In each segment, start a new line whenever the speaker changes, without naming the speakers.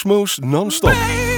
Smooth non-stop.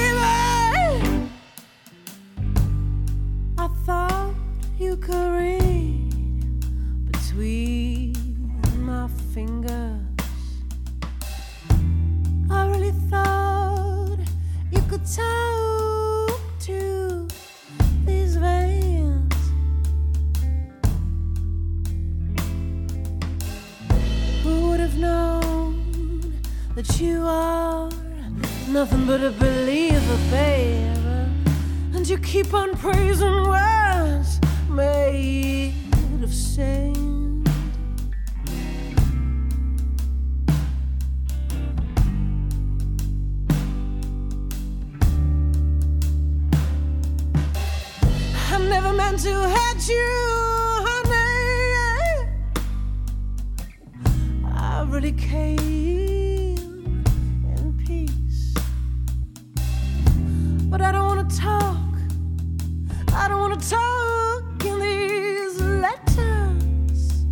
slowly came in peace. But I don't want to talk, I don't want to talk in these letters.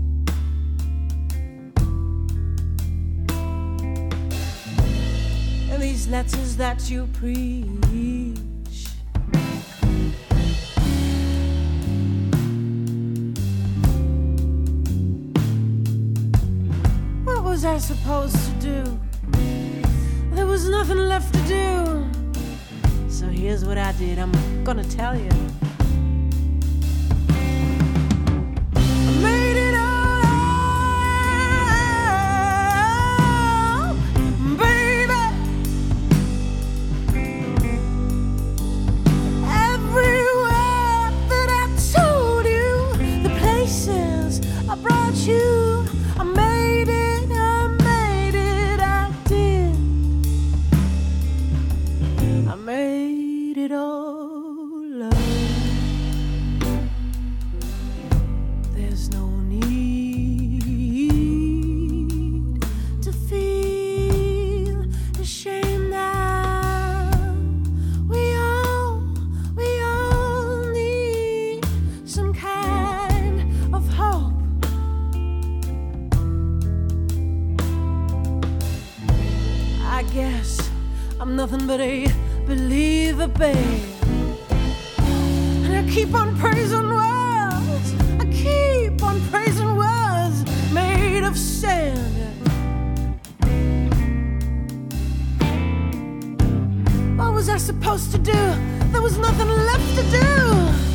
In these letters that you breathe. supposed to do. There was nothing left to do. So here's what I did. I'm gonna tell you. was I supposed to do? There was nothing left to do.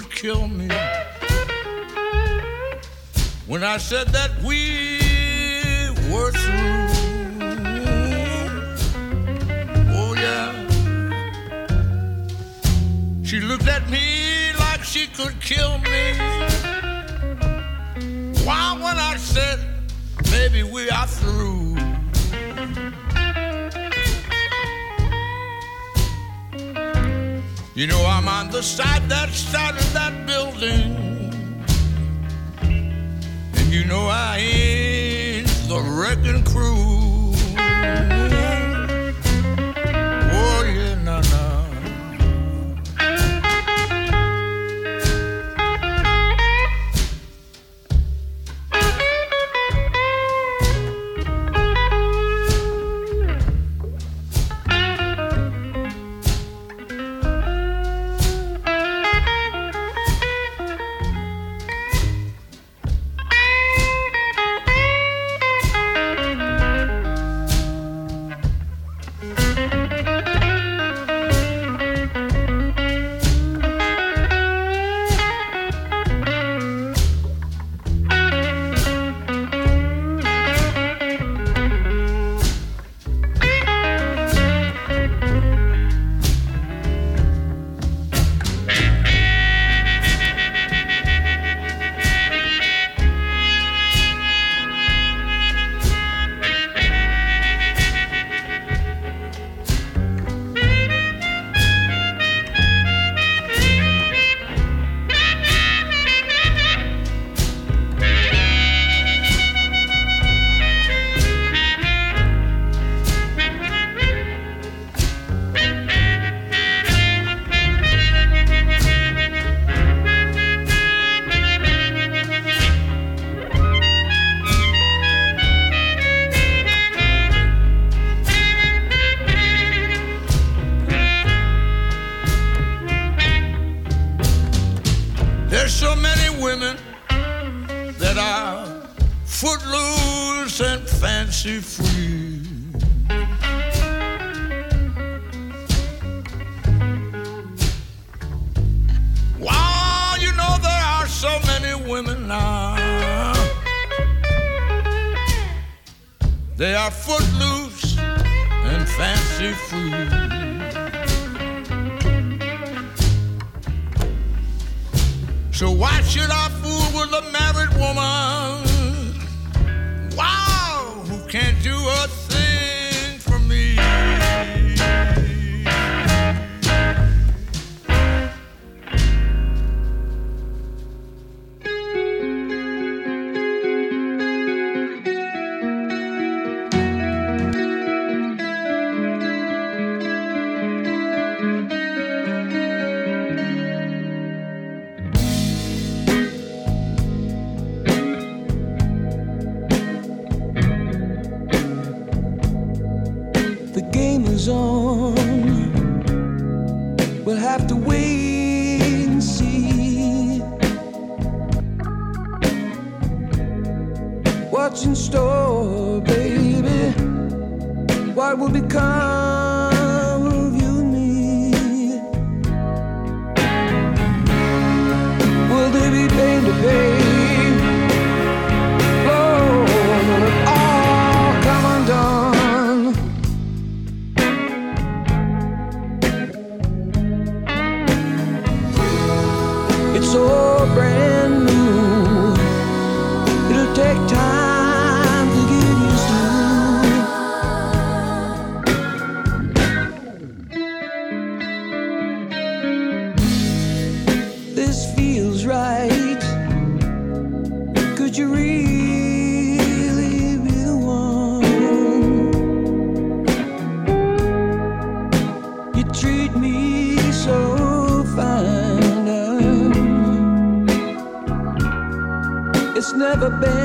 could kill me. When I said that we They are footloose and fancy free. So why should I fool with a married woman? Wow, who can't do a
never been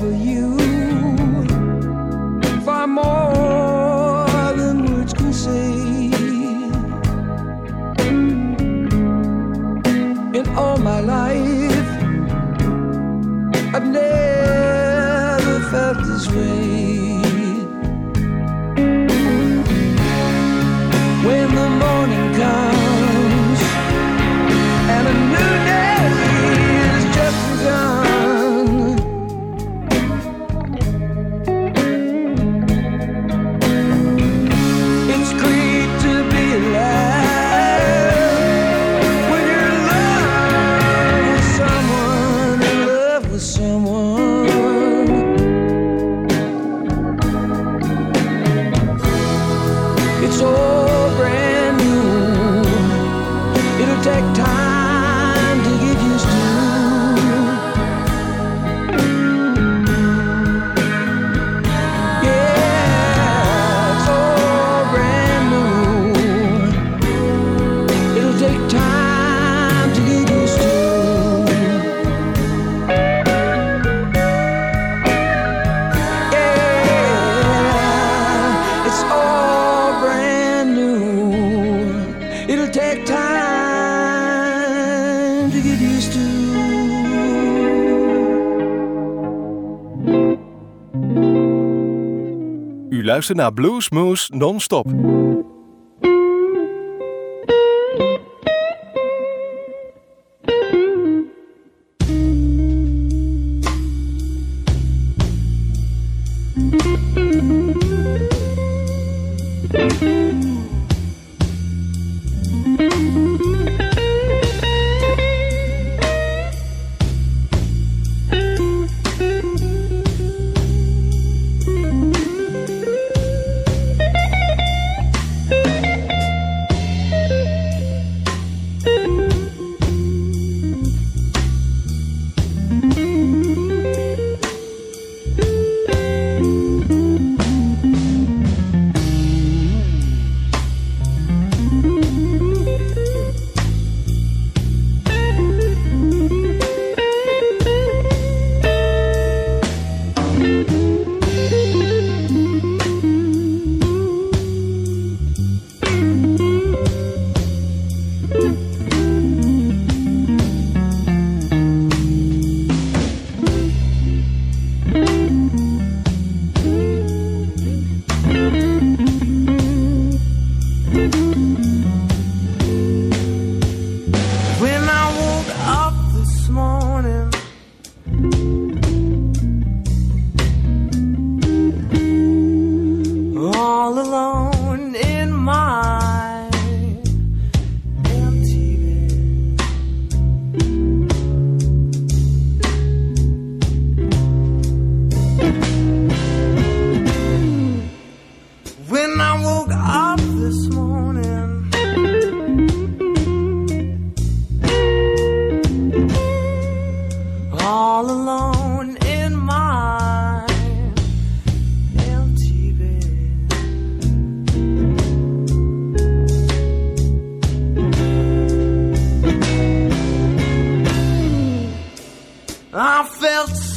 for you. Far more
Luister naar Blues Moose non-stop.
I felt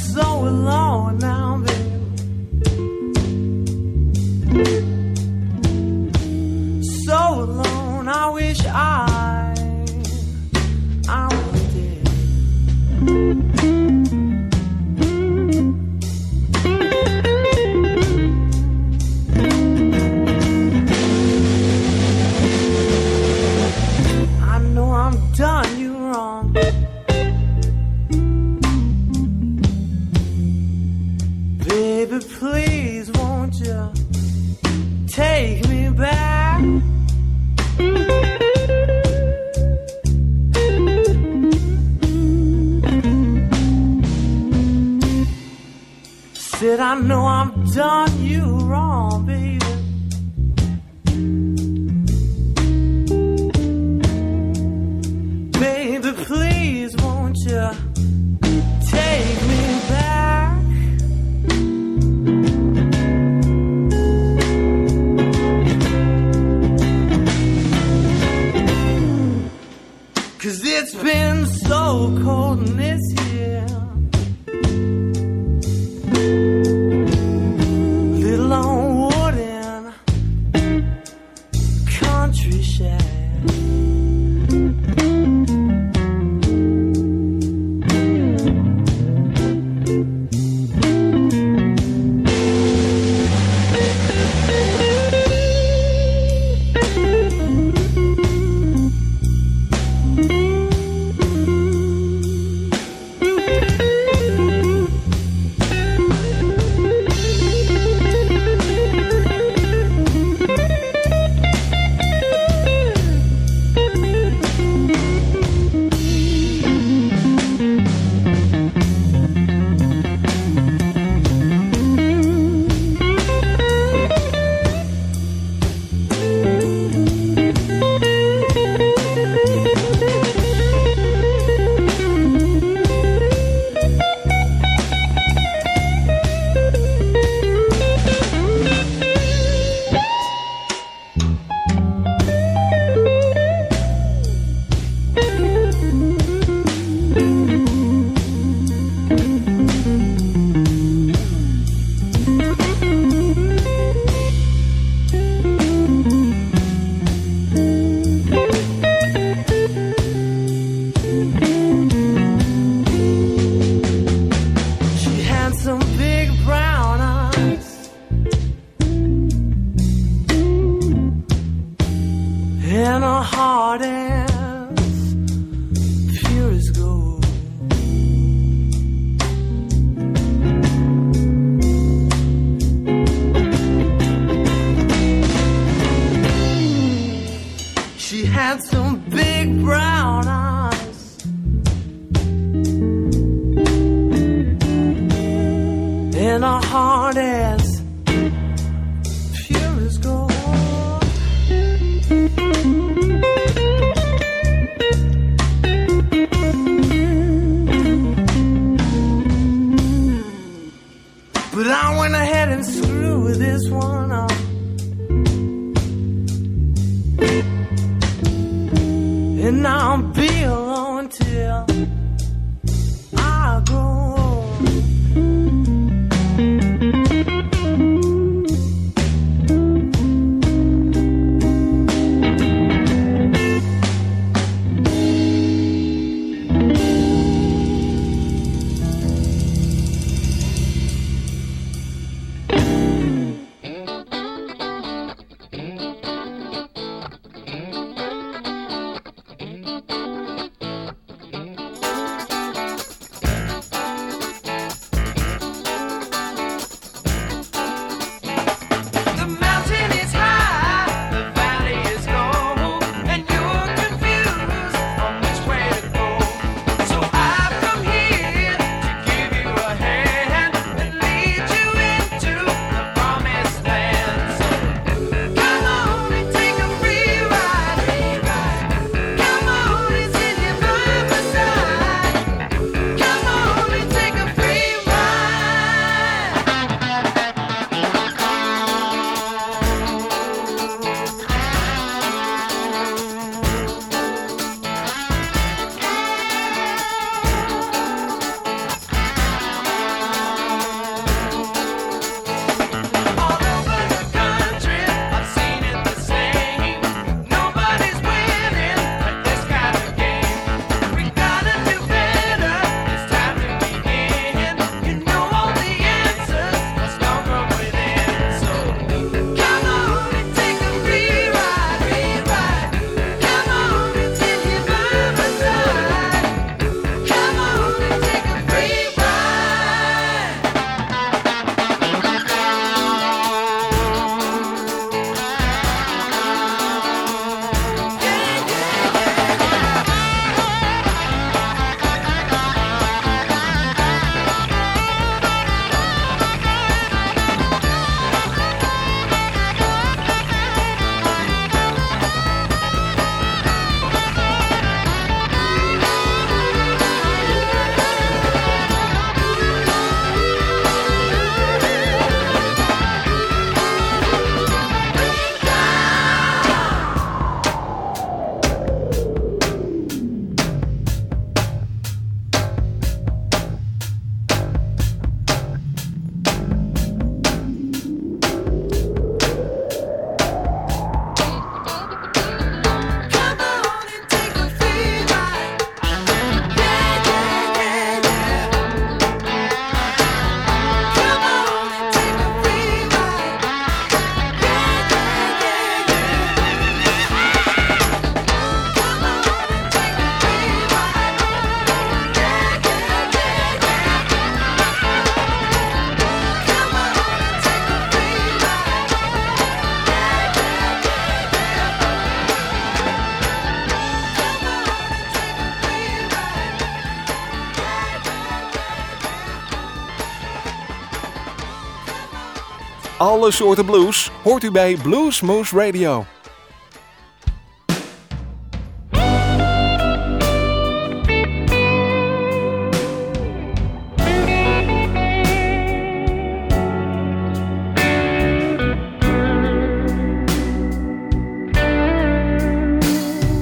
alle soorten blues hoort u bij Blues Moose Radio.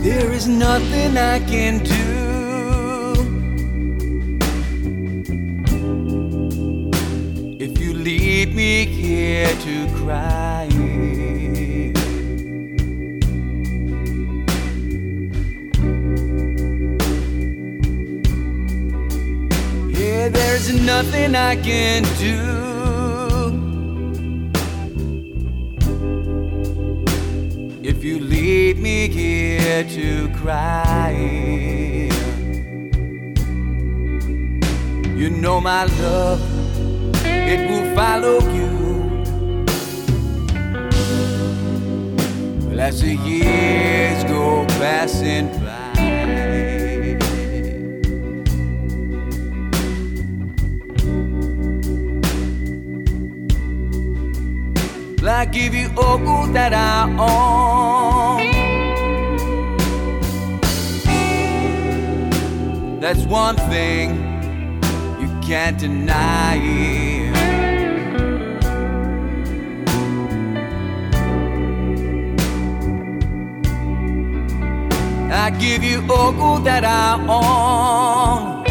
There is nothing I can do. To cry. Yeah, there's nothing I can do. If you leave me here to cry, you know my love, it will follow you. As the years go passing by. I give you all that I own. That's one thing you can't deny. I give you all that I own.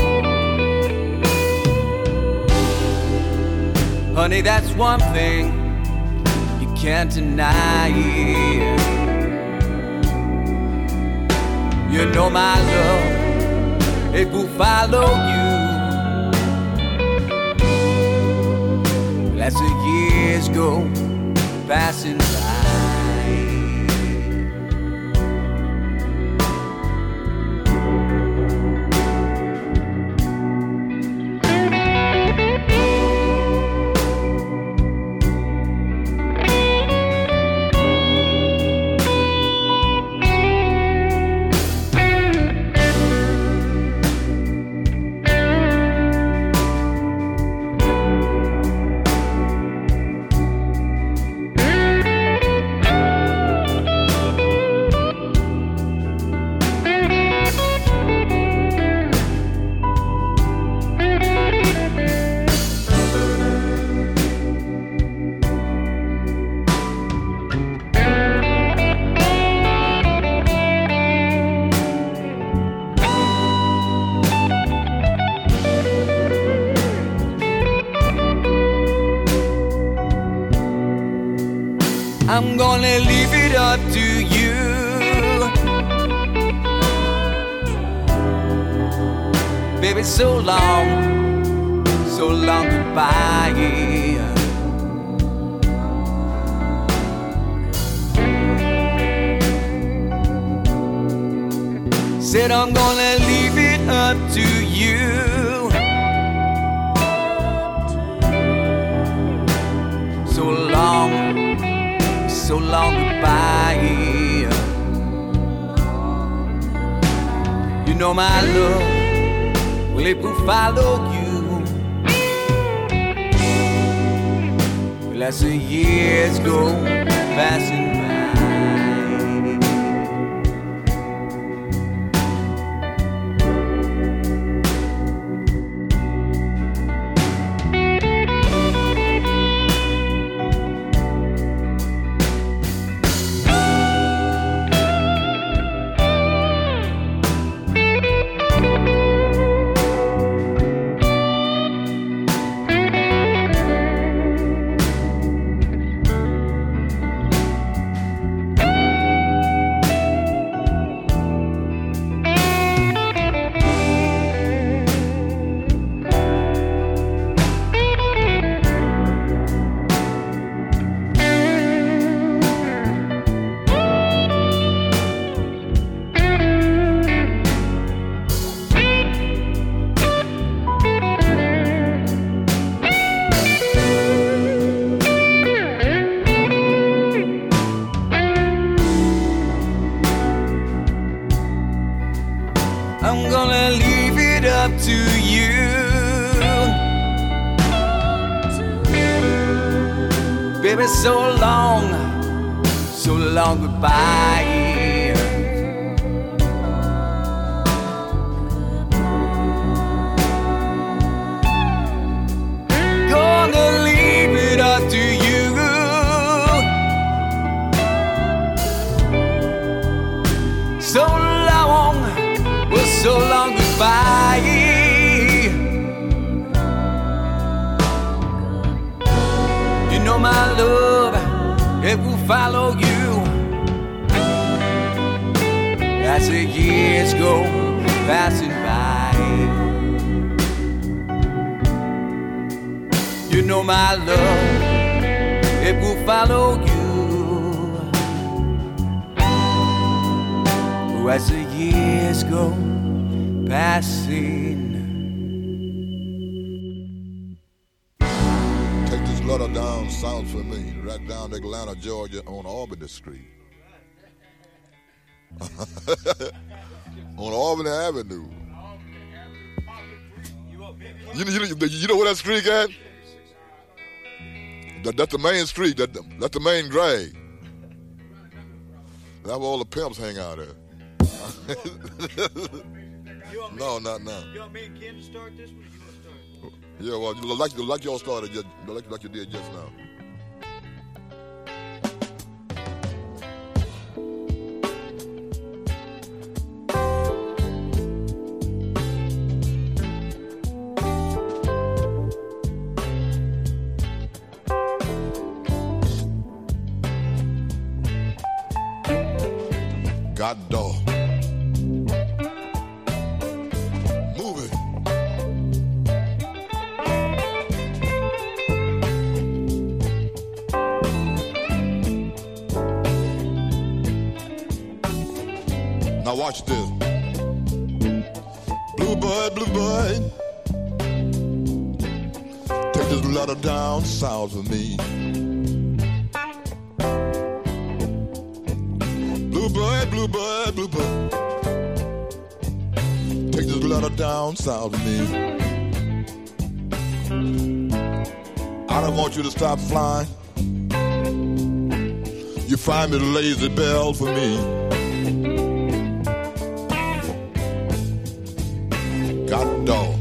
Honey, that's one thing you can't deny. You know my love, it will follow you. As the years go passing by. You know my love, it will follow you. Oh, as the years go passing.
Take this letter down south for me, right down Atlanta, Georgia, on Albany Street. on Albany Avenue. You, you, you, you know where that street at? That, that's the main street. That, that's the main drag. That's where all the pimps hang out at. no, not now.
You want me and Ken to start this one? You start?
Yeah, well, you- like like y'all started, just, like like you did just now. Watch this. Blue bud, blue bud. Take this letter down south for me. Blue bud, blue bud, blue bud. Take this letter down south for me. I don't want you to stop flying. You find me the lazy bell for me. Got a dog.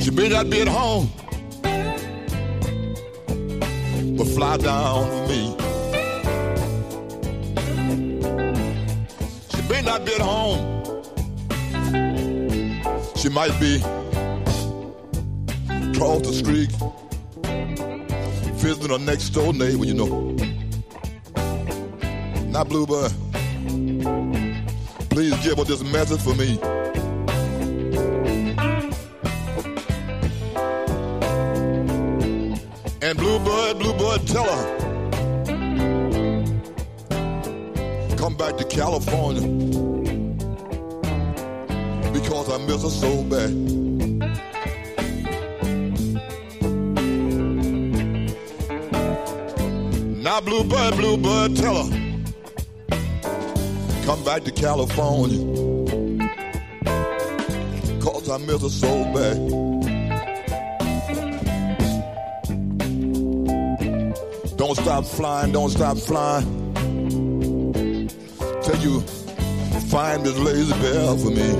She may not be at home, but fly down for me. She may not be at home. She might be across the street, visiting her next door neighbor, you know. Not Bluebird. Please give her this message for me. And Bluebird, Bluebird, tell her. Come back to California. Because I miss her so bad. Now, Bluebird, Bluebird, tell her come back to California. Cause I miss her so bad. Don't stop flying, don't stop flying. Till you find this lazy bell for me.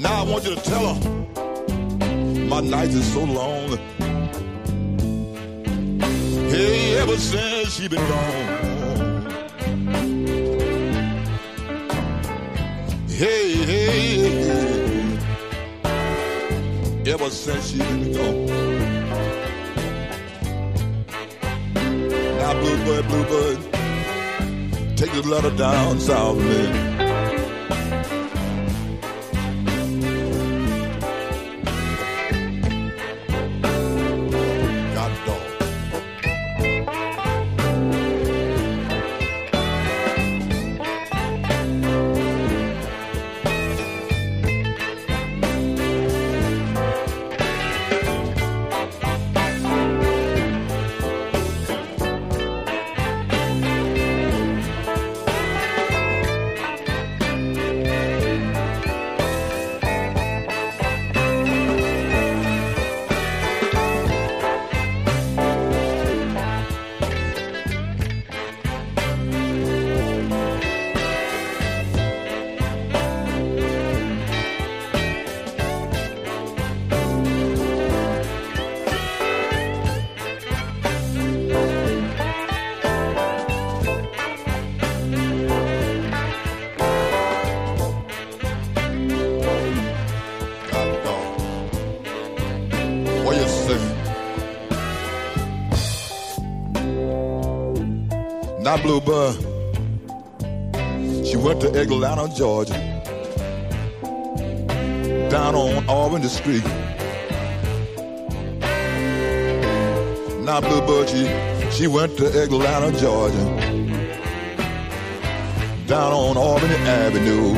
Now I want you to tell her my nights is so long. Ever since she been gone. Hey, hey, hey. Ever since she been gone. Now, Bluebird, Bluebird, take this letter down south, man. Bluebird, she went to Atlanta, Georgia, down on Auburn Street. Now Bluebird, she, she went to Atlanta, Georgia, down on Albany Avenue.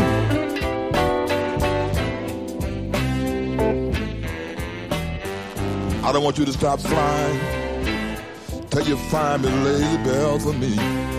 I don't want you to stop flying till you find me lazy bell for me.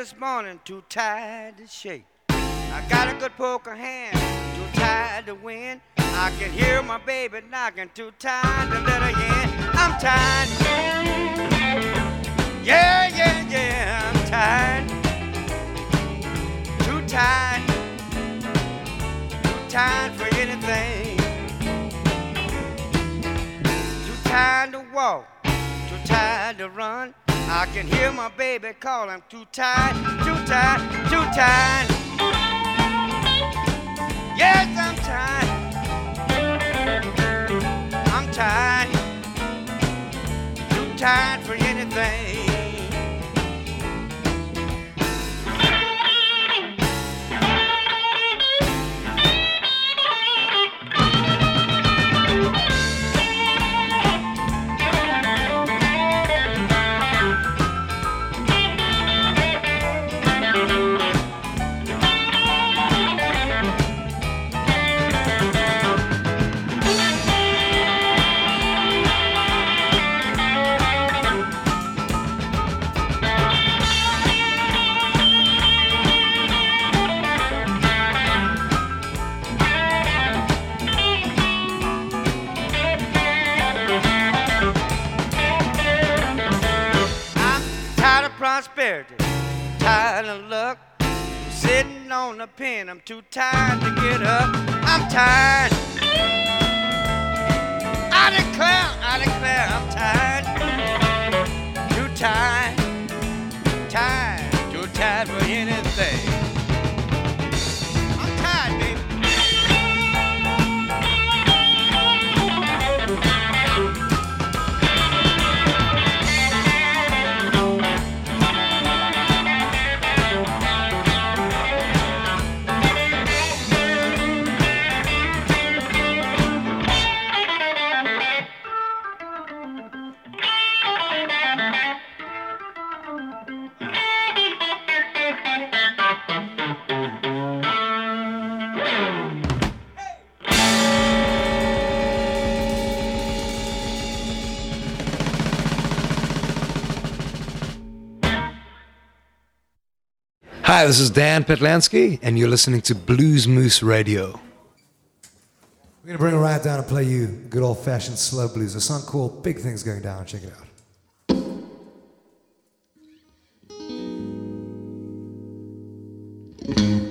This morning, too tired to shake. I got a good poker hand, too tired to win. I can hear my baby knocking, too tired to let her in. I'm tired. Yeah, yeah, yeah, I'm tired. Too tired. Too tired for anything. Too tired to walk, too tired to run. I can hear my baby call. I'm too tired, too tired, too tired. Yes, I'm tired. I'm tired, too tired for anything. The pen, I'm too tired to get up. I'm tired. I declare, I declare, I'm tired. Too tired, tired, too tired for anything.
Hi, this is Dan Patlansky, and you're listening to Bluesmoose Radio.
We're gonna bring it right down and play you good old fashioned slow blues. A song called Big Things Going Down. Check it out.
Thank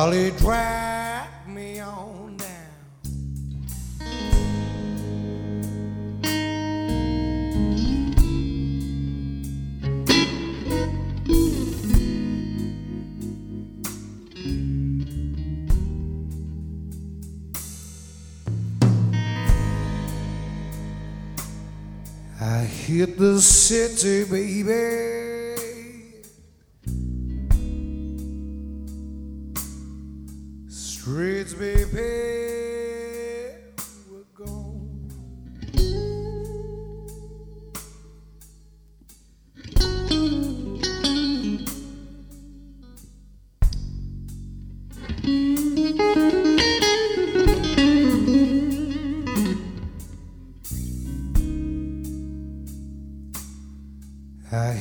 Charlie dragged me on down, I hit the city, baby.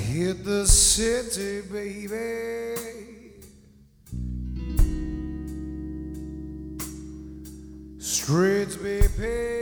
hit the city, baby. Streets be paved.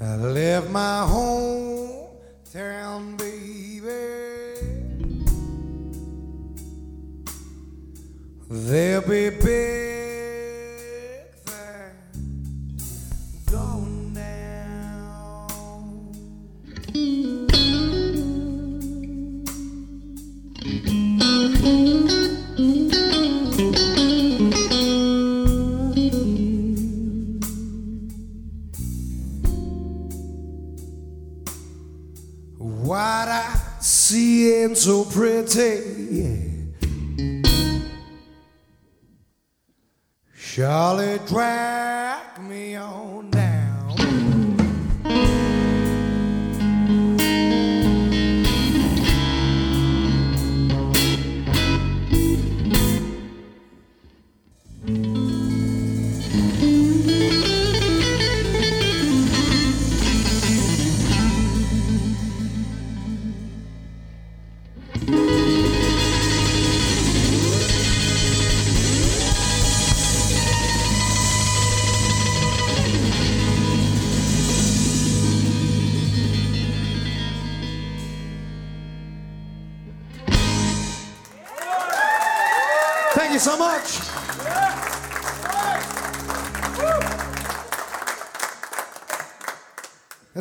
I left my hometown, baby. There'll be big